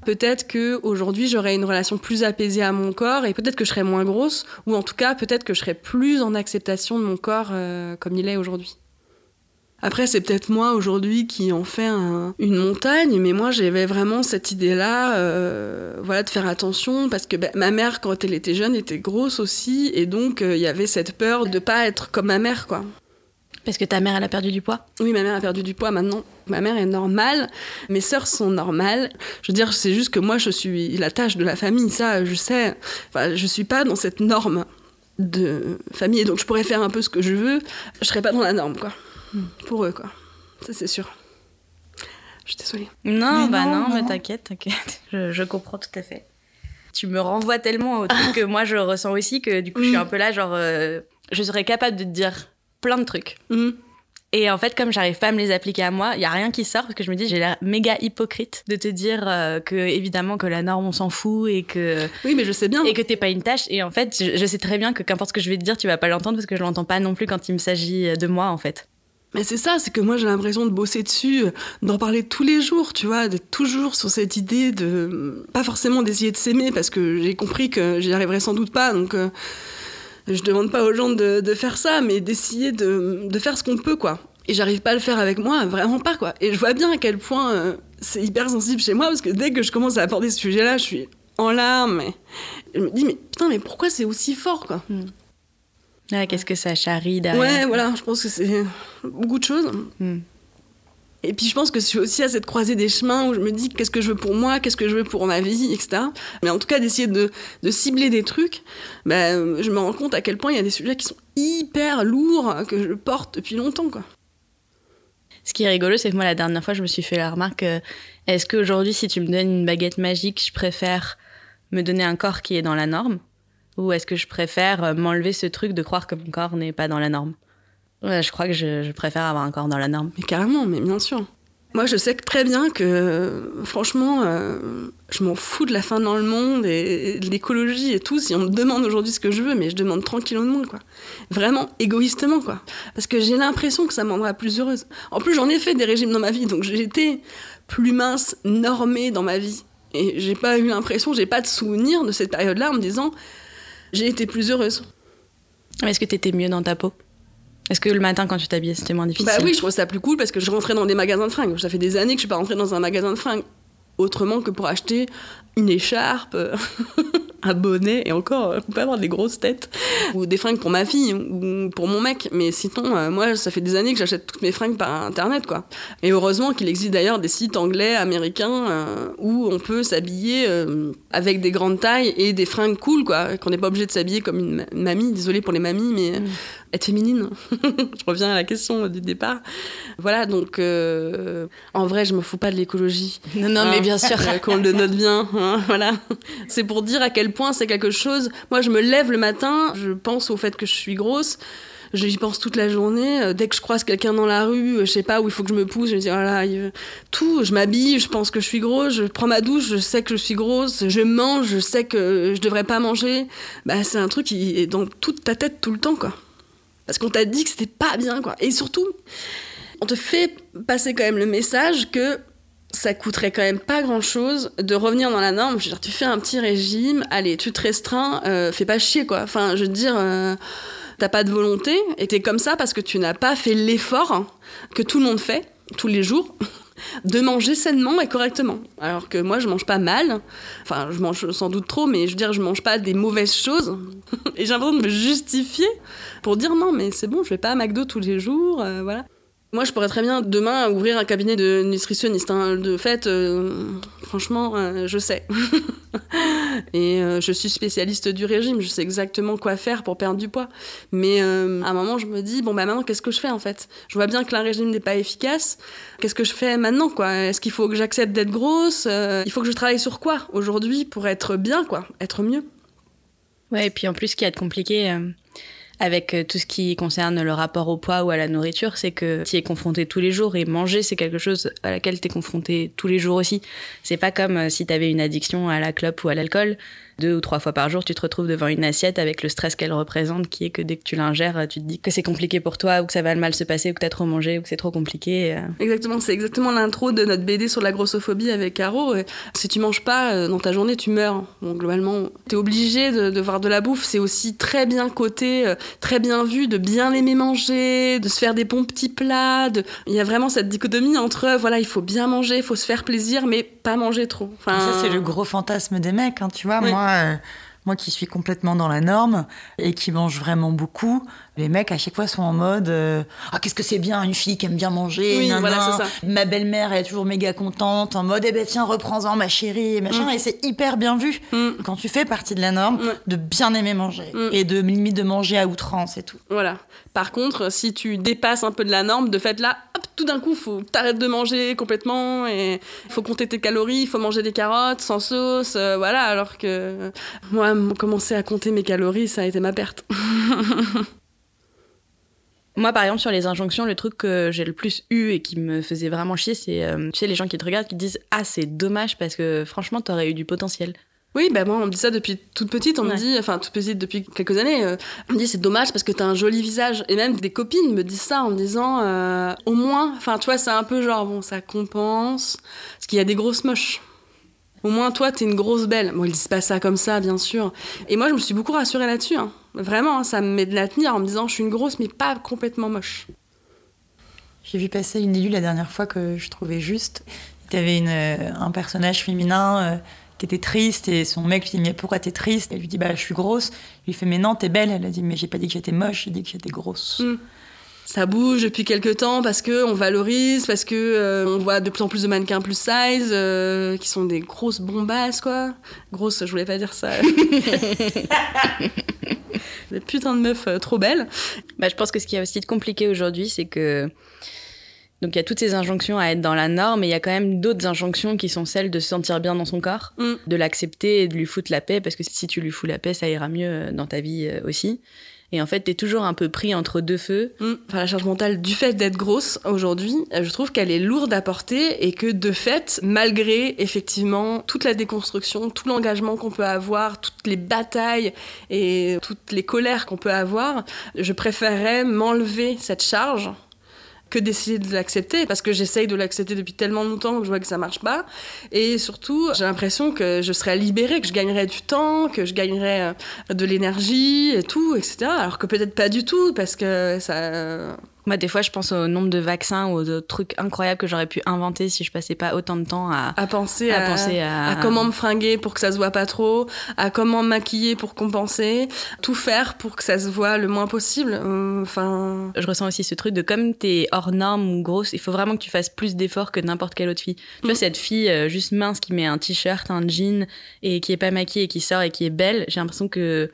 peut-être que aujourd'hui j'aurais une relation plus apaisée à mon corps et peut-être que je serais moins grosse ou en tout cas peut-être que je serais plus en acceptation de mon corps euh, comme il est aujourd'hui. Après, c'est peut-être moi aujourd'hui qui en fais un- une montagne, mais moi j'avais vraiment cette idée-là, euh, voilà, de faire attention parce que ben, ma mère, quand elle était jeune, était grosse aussi, et donc euh, il y avait cette peur de pas être comme ma mère, quoi. Parce que ta mère, elle a perdu du poids? Oui, ma mère a perdu du poids maintenant. Ma mère est normale, mes sœurs sont normales. Je veux dire, c'est juste que moi, je suis la tâche de la famille, ça, je sais. Enfin, je suis pas dans cette norme de famille, donc je pourrais faire un peu ce que je veux. Je serais pas dans la norme, quoi. Pour eux, quoi. Ça, c'est sûr. Je suis désolée. Non, Mais bah non, non, mais t'inquiète, t'inquiète. Je, je comprends tout à fait. Tu me renvoies tellement au truc que moi je ressens aussi que du coup je suis Mm. un peu là, genre, euh, je serais capable de te dire plein de trucs. Mhm. Et en fait, comme j'arrive pas à me les appliquer à moi, il y a rien qui sort parce que je me dis j'ai l'air méga hypocrite de te dire euh, que évidemment que la norme on s'en fout et que Oui, mais je sais bien. et que t'es pas une tâche. Et en fait, je, je sais très bien que qu'importe ce que je vais te dire, tu vas pas l'entendre parce que je l'entends pas non plus quand il me s'agit de moi en fait. Mais c'est ça, c'est que moi j'ai l'impression de bosser dessus, euh, d'en parler tous les jours, tu vois, d'être toujours sur cette idée de. Pas forcément d'essayer de s'aimer, parce que j'ai compris que j'y arriverais sans doute pas, donc euh, je demande pas aux gens de, faire ça, mais d'essayer de, de faire ce qu'on peut, quoi. Et j'arrive pas à le faire avec moi, vraiment pas, quoi. Et je vois bien à quel point euh, c'est hyper sensible chez moi, parce que dès que je commence à aborder ce sujet-là, je suis en larmes, et je me dis, mais putain, mais pourquoi c'est aussi fort, quoi? Qu'est-ce que ça charrie derrière Ouais, voilà, je pense que c'est beaucoup de choses. Hmm. Et puis je pense que je suis aussi à cette croisée des chemins où je me dis qu'est-ce que je veux pour moi, qu'est-ce que je veux pour ma vie, etc. Mais en tout cas, d'essayer de, de cibler des trucs, bah, je me rends compte à quel point il y a des sujets qui sont hyper lourds, que je porte depuis longtemps. Quoi. Ce qui est rigolo, c'est que moi, la dernière fois, je me suis fait la remarque euh, est-ce qu'aujourd'hui, si tu me donnes une baguette magique, je préfère me donner un corps qui est dans la norme Ou est-ce que je préfère euh, m'enlever ce truc de croire que mon corps n'est pas dans la norme? Je crois que je, préfère avoir un corps dans la norme. Mais carrément, mais bien sûr. Moi, je sais très bien que, euh, franchement, euh, je m'en fous de la fin dans le monde et, de l'écologie et tout. Si on me demande aujourd'hui ce que je veux, mais je demande tranquillement, quoi. Vraiment, égoïstement, quoi. Parce que j'ai l'impression que ça me rendra plus heureuse. En plus, j'en ai fait des régimes dans ma vie, donc j'ai été plus mince, normée dans ma vie. Et j'ai pas eu l'impression, j'ai pas de souvenir de cette période-là en me disant, j'ai été plus heureuse. Est-ce que t'étais mieux dans ta peau? Est-ce que le matin, quand tu t'habillais, c'était moins difficile? Bah oui, je trouve ça plus cool parce que je rentrais dans des magasins de fringues. Ça fait des années que je suis pas rentrée dans un magasin de fringues autrement que pour acheter une écharpe, euh, un bonnet et encore, euh, on peut avoir des grosses têtes ou des fringues pour ma fille ou pour mon mec. Mais sinon, euh, moi, ça fait des années que j'achète toutes mes fringues par internet, quoi. Et heureusement qu'il existe d'ailleurs des sites anglais, américains où on peut s'habiller avec des grandes tailles et des fringues cool, quoi. Qu'on n'est pas obligé de s'habiller comme une, ma- une mamie. Désolée pour les mamies, mais être féminine. je reviens à la question du départ. Voilà, donc euh, en vrai, je me fous pas de l'écologie. Non, non, mais Hein, bien sûr. euh, qu'on le note bien, hein, voilà. C'est pour dire à quel point c'est quelque chose. Moi, je me lève le matin, je pense au fait que je suis grosse. J'y pense toute la journée. Euh, Dès que je croise quelqu'un dans la rue, je sais pas où il faut que je me pousse, je me dis voilà, il- tout. Je m'habille, je pense que je suis grosse. Je prends ma douche, je sais que je suis grosse. Je mange, je sais que je devrais pas manger. Bah, c'est un truc qui est dans toute ta tête tout le temps, quoi. Parce qu'on t'a dit que c'était pas bien, quoi. Et surtout, on te fait passer quand même le message que ça coûterait quand même pas grand chose de revenir dans la norme. Je veux dire, tu fais un petit régime, allez, tu te restreins, euh, fais pas chier quoi. Enfin, je veux dire, euh, t'as pas de volonté et t'es comme ça parce que tu n'as pas fait l'effort que tout le monde fait tous les jours. De manger sainement et correctement. Alors que moi, je mange pas mal. Enfin, je mange sans doute trop, mais je veux dire, je mange pas des mauvaises choses. et j'ai l'impression de me justifier pour dire non, mais c'est bon, je vais pas à McDo tous les jours, euh, voilà. Moi, je pourrais très bien demain ouvrir un cabinet de nutritionniste. hein. De fait, euh, franchement, euh, je sais. Et euh, je suis spécialiste du régime. Je sais exactement quoi faire pour perdre du poids. Mais à un moment, je me dis bon bah maintenant, qu'est-ce que je fais en fait? Je vois bien que un régime n'est pas efficace. Qu'est-ce que je fais maintenant quoi? Est-ce qu'il faut que j'accepte d'être grosse? Il faut que je travaille sur quoi aujourd'hui pour être bien quoi, être mieux? Ouais, et puis en plus, ce qui est compliqué euh, avec euh, tout ce qui concerne le rapport au poids ou à la nourriture, c'est que tu es confronté tous les jours et manger, c'est quelque chose à laquelle tu es confronté tous les jours aussi. C'est pas comme euh, si tu avais une addiction à la clope ou à l'alcool. Deux ou trois fois par jour, tu te retrouves devant une assiette avec le stress qu'elle représente, qui est que dès que tu l'ingères, euh, tu te dis que c'est compliqué pour toi ou que ça va mal se passer ou que t'as trop mangé ou que c'est trop compliqué. euh. Exactement, c'est exactement l'intro de notre BD sur la grossophobie avec Caro. Si tu manges pas euh, dans ta journée, tu meurs. Donc globalement, t'es obligé de, de voir de la bouffe. C'est aussi très bien coté, très bien vu, de bien aimer manger, de se faire des bons petits plats. de- Il y a vraiment cette dichotomie entre, voilà, il faut bien manger, il faut se faire plaisir, mais pas manger trop. Enfin, Ça, c'est le gros fantasme des mecs, hein, tu vois. Oui. Moi, euh, moi qui suis complètement dans la norme et qui mange vraiment beaucoup, les mecs à chaque fois sont en mode euh, Ah, qu'est-ce que c'est bien, une fille qui aime bien manger. Oui, nan, voilà, nan. ça. Ma belle-mère, elle est toujours méga contente, en mode Eh ben tiens, reprends-en ma chérie, et machin. Mm. Et c'est hyper bien vu Mm. quand tu fais partie de la norme Ouais. de bien aimer manger Mm. et de limite de manger à outrance et tout. Voilà. Par contre, si tu dépasses un peu de la norme, de fait là, hop, tout d'un coup, faut t'arrêtes de manger complètement et faut compter tes calories, il faut manger des carottes sans sauce, euh, voilà. Alors que moi, commencer à compter mes calories, ça a été ma perte. Moi, par exemple, sur les injonctions, le truc que j'ai le plus eu et qui me faisait vraiment chier, c'est euh, tu sais, les gens qui te regardent qui te disent Ah, c'est dommage parce que franchement, t'aurais eu du potentiel. Oui, bah moi on me dit ça depuis toute petite, on me dit, enfin toute petite depuis quelques années, euh, on me dit c'est dommage parce que t'as un joli visage. Et même des copines me disent ça en me disant euh, au moins, enfin tu vois, c'est un peu genre bon, ça compense, parce qu'il y a des grosses moches. Au moins toi t'es une grosse belle. Bon ils disent pas ça comme ça bien sûr. Et moi je me suis beaucoup rassurée là-dessus. hein. Vraiment, hein, ça me met de la tenir en me disant je suis une grosse mais pas complètement moche. J'ai vu passer une élue la dernière fois que je trouvais juste. Il y avait une, euh, un personnage féminin euh, qui était triste et son mec lui dit mais pourquoi t'es triste? Elle lui dit bah je suis grosse. Il lui fait mais non t'es belle. Elle a dit mais j'ai pas dit que j'étais moche, j'ai dit que j'étais grosse. Mm. Ça bouge depuis quelques temps parce que on valorise, parce que euh, on voit de plus en plus de mannequins plus size euh, qui sont des grosses bombasses quoi. Grosses, je voulais pas dire ça. des putains de meufs euh, trop belles. Bah, je pense que ce qui est aussi compliqué aujourd'hui, c'est que. Donc, il y a toutes ces injonctions à être dans la norme, mais il y a quand même d'autres injonctions qui sont celles de se sentir bien dans son corps, Mm. de l'accepter et de lui foutre la paix, parce que si tu lui fous la paix, ça ira mieux dans ta vie aussi. Et en fait, t'es toujours un peu pris entre deux feux. Mm. Enfin, la charge mentale du fait d'être grosse aujourd'hui, euh, je trouve qu'elle est lourde à porter et que de fait, malgré effectivement toute la déconstruction, tout l'engagement qu'on peut avoir, toutes les batailles et toutes les colères qu'on peut avoir, je préférerais m'enlever cette charge que d'essayer de l'accepter parce que j'essaye de l'accepter depuis tellement longtemps que je vois que ça marche pas. Et surtout j'ai l'impression que je serais libérée que je gagnerais du temps que je gagnerais euh, de l'énergie et tout etc alors que peut-être pas du tout parce que ça Moi, des fois, je pense au nombre de vaccins ou de trucs incroyables que j'aurais pu inventer si je passais pas autant de temps à, à penser à à, penser à, à comment me fringuer pour que ça se voit pas trop, à comment me maquiller pour compenser, tout faire pour que ça se voit le moins possible. Euh, Enfin, Je ressens aussi ce truc de comme t'es hors norme ou grosse, il faut vraiment que tu fasses plus d'efforts que n'importe quelle autre fille. Tu vois, Mm. cette fille euh, juste mince qui met un t-shirt, un jean et qui est pas maquillée et qui sort et qui est belle, j'ai l'impression que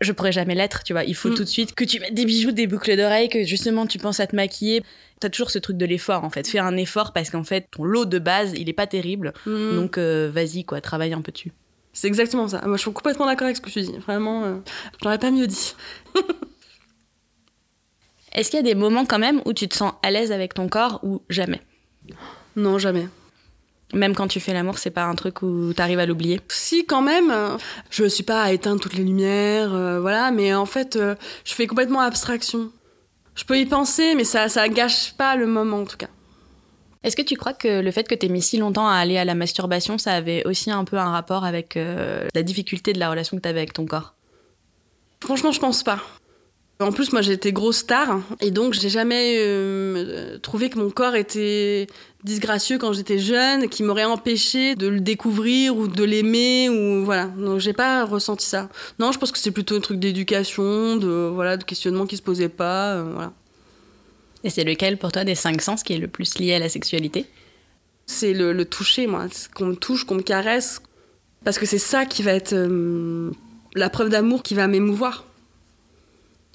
je pourrais jamais l'être, tu vois. Il faut Mm. tout de suite que tu mettes des bijoux, des boucles d'oreilles, que justement tu penses à te maquiller. T'as toujours ce truc de l'effort en fait. Fais un effort parce qu'en fait ton lot de base il est pas terrible. hmm, Donc euh, vas-y quoi, travaille un peu dessus. c'est exactement ça. Moi, je suis complètement d'accord avec ce que tu dis. Vraiment, euh, j'aurais pas mieux dit. Est-ce qu'il y a des moments quand même où tu te sens à l'aise avec ton corps ou jamais? Non, jamais. Même quand tu fais l'amour, c'est pas un truc où t'arrives à l'oublier. Si, quand même, je suis pas à éteindre toutes les lumières, euh, voilà, mais en fait, euh, je fais complètement abstraction. Je peux y penser, mais ça, ça gâche pas le moment, en tout cas. Est-ce que tu crois que le fait que t'aies mis si longtemps à aller à la masturbation, ça avait aussi un peu un rapport avec euh, la difficulté de la relation que t'avais avec ton corps? Franchement, je pense pas. En plus, moi, j'étais grosse star, et donc j'ai jamais euh, trouvé que mon corps était disgracieux quand j'étais jeune, qui m'aurait empêché de le découvrir ou de l'aimer, ou voilà. Donc, j'ai pas ressenti ça. Non, je pense que c'est plutôt un truc d'éducation, de voilà, de questionnement qui se posait pas, euh, voilà. Et c'est lequel pour toi des cinq sens qui est le plus lié à la sexualité? C'est le, le toucher, moi. Qu'on me touche, qu'on me caresse. Parce que c'est ça qui va être euh, la preuve d'amour qui va m'émouvoir.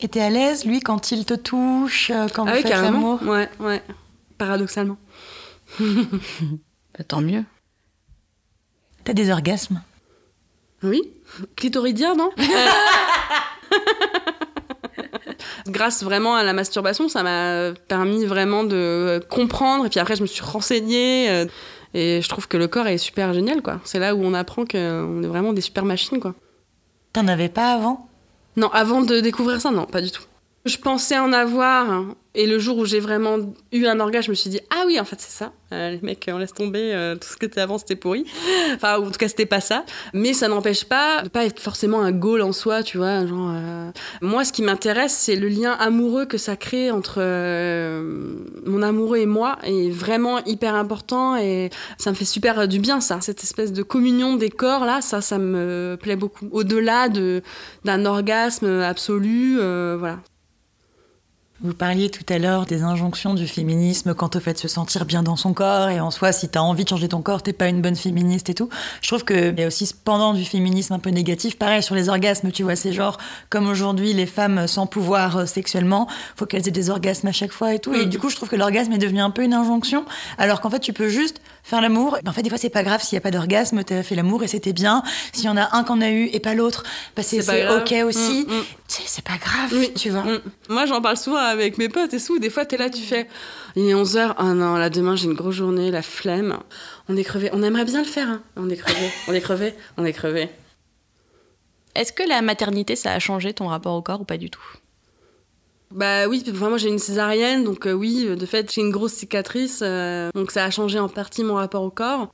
Et t'es à l'aise, lui, quand il te touche, euh, quand vous Ah oui, faites carrément. l'amour? Ouais, ouais. Paradoxalement. Bah, Tant mieux. T'as des orgasmes? Oui. Clitoridien, non? Grâce vraiment à la masturbation, ça m'a permis vraiment de comprendre. Et puis après, je me suis renseignée. euh, Et je trouve que le corps est super génial, quoi. C'est là où on apprend qu'on est vraiment des super machines, quoi. T'en avais pas avant? Non, avant de découvrir ça, non, pas du tout. Je pensais en avoir, et le jour où j'ai vraiment eu un orgasme, je me suis dit ah oui, en fait c'est ça. Euh, les mecs, on laisse tomber, euh, tout ce que était avant c'était pourri. Enfin, en tout cas c'était pas ça. Mais ça n'empêche pas de pas être forcément un goal en soi, tu vois. Genre, euh, moi, ce qui m'intéresse, c'est le lien amoureux que ça crée entre euh, mon amoureux et moi, est vraiment hyper important et ça me fait super euh, du bien ça. Cette espèce de communion des corps là, ça, ça me plaît beaucoup. Au-delà de d'un orgasme absolu, euh, voilà. Vous parliez tout à l'heure des injonctions du féminisme quant au fait de se sentir bien dans son corps et en soi, si t'as envie de changer ton corps, t'es pas une bonne féministe et tout. Je trouve qu'il y a aussi ce pendant du féminisme un peu négatif. Pareil sur les orgasmes, tu vois, c'est genre comme aujourd'hui les femmes sans pouvoir euh, sexuellement, faut qu'elles aient des orgasmes à chaque fois et tout. Et Mm. du coup, je trouve que l'orgasme est devenu un peu une injonction, alors qu'en fait, tu peux juste faire l'amour. En fait, des fois, c'est pas grave s'il y a pas d'orgasme, t'as fait l'amour et c'était bien. S'il y en a un qu'on a eu et pas l'autre, bah c'est ok aussi. Mm, mm. C'est pas grave, tu vois. Moi, j'en parle souvent avec mes potes et tout. Des fois, t'es là, tu fais, il est 11h, ah non, là demain j'ai une grosse journée, la flemme. On est crevé. On aimerait bien le faire, hein. On est crevé, on est crevé, on est crevé. Est-ce que la maternité, ça a changé ton rapport au corps ou pas du tout? Bah oui, moi j'ai une césarienne, donc euh, oui, de fait j'ai une grosse cicatrice, euh, donc ça a changé en partie mon rapport au corps.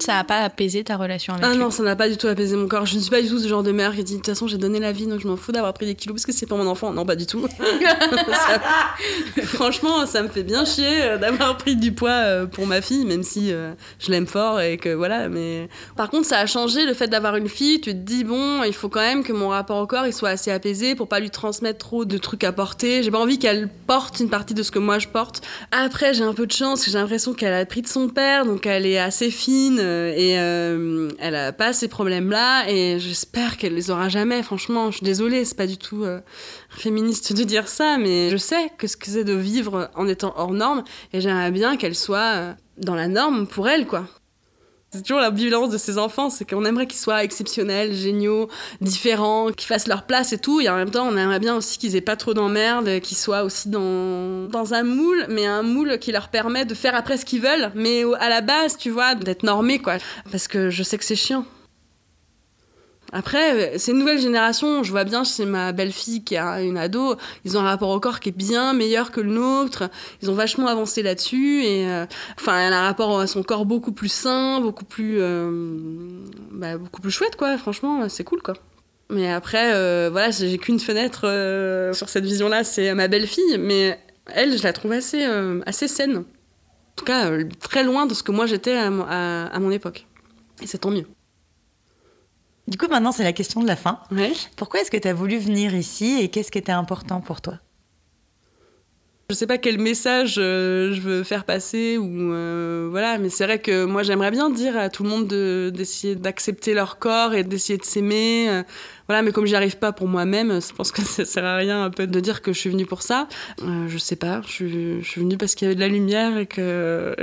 Ça n'a pas apaisé ta relation avec Ah lui non, ça n'a pas du tout apaisé mon corps. Je ne suis pas du tout ce genre de mère qui dit de toute façon j'ai donné la vie donc je m'en fous d'avoir pris des kilos parce que c'est pour mon enfant. Non, pas du tout. Ça- Franchement, ça me fait bien chier euh, d'avoir pris du poids euh, pour ma fille, même si euh, je l'aime fort et que voilà. Mais par contre, ça a changé le fait d'avoir une fille. Tu te dis bon, il faut quand même que mon rapport au corps il soit assez apaisé pour pas lui transmettre trop de trucs à porter. J'ai pas envie qu'elle porte une partie de ce que moi je porte. Après, j'ai un peu de chance, j'ai l'impression qu'elle a pris de son père, donc elle est assez fine et euh, elle a pas ces problèmes-là. Et j'espère qu'elle les aura jamais. Franchement, je suis désolée, c'est pas du tout euh, féministe de dire ça, mais je sais que ce que c'est de vivre en étant hors norme, et j'aimerais bien qu'elle soit euh, dans la norme pour elle, quoi. C'est toujours la violence de ces enfants, c'est qu'on aimerait qu'ils soient exceptionnels, géniaux, différents, qu'ils fassent leur place et tout, et en même temps on aimerait bien aussi qu'ils aient pas trop d'emmerdes, qu'ils soient aussi dans, dans un moule, mais un moule qui leur permet de faire après ce qu'ils veulent, mais à la base, tu vois, d'être normés, quoi. Parce que je sais que c'est chiant. Après, euh, c'est une nouvelle génération. Je vois bien chez ma belle-fille qui a une ado, ils ont un rapport au corps qui est bien meilleur que le nôtre. Ils ont vachement avancé là-dessus et euh, enfin, elle a un rapport à son corps beaucoup plus sain, beaucoup plus, euh, bah, beaucoup plus chouette quoi. Franchement, c'est cool quoi. Mais après, voilà, j'ai qu'une fenêtre sur cette vision-là, c'est ma belle-fille, mais elle, je la trouve assez, assez saine. En tout cas, très loin de ce que moi j'étais à, à- à mon époque. Et c'est tant mieux. Du coup, maintenant, c'est la question de la fin. Pourquoi est-ce que tu as voulu venir ici et qu'est-ce qui était important pour toi? Je sais pas quel message euh, je veux faire passer ou euh, voilà, mais c'est vrai que moi j'aimerais bien dire à tout le monde de- d'essayer d'accepter leur corps et d'essayer de s'aimer. euh, voilà, mais comme j'y arrive pas pour moi-même, je pense que ça sert à rien un peu de dire que je suis venue pour ça. Je sais pas, je suis, je suis venue parce qu'il y avait de la lumière et que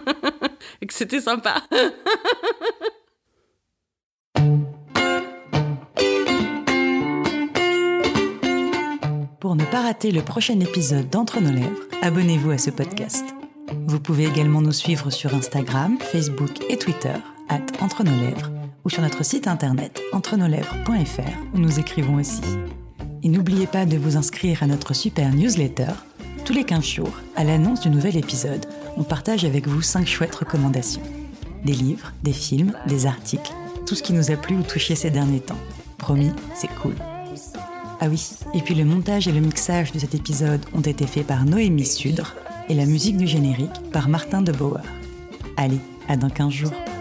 et que c'était sympa. Pour ne pas rater le prochain épisode d'Entre nos lèvres, abonnez-vous à ce podcast. Vous pouvez également nous suivre sur Instagram, Facebook et Twitter, at Entre nos lèvres, ou sur notre site internet entrenoslèvres.fr où nous écrivons aussi. Et n'oubliez pas de vous inscrire à notre super newsletter. Tous les 15 jours, à l'annonce du nouvel épisode, on partage avec vous 5 chouettes recommandations. Des livres, des films, des articles, tout ce qui nous a plu ou touché ces derniers temps. Promis, c'est cool. Ah oui, et puis le montage et le mixage de cet épisode ont été faits par Noémie Sudre et la musique du générique par Martin de. Allez, à dans 15 jours.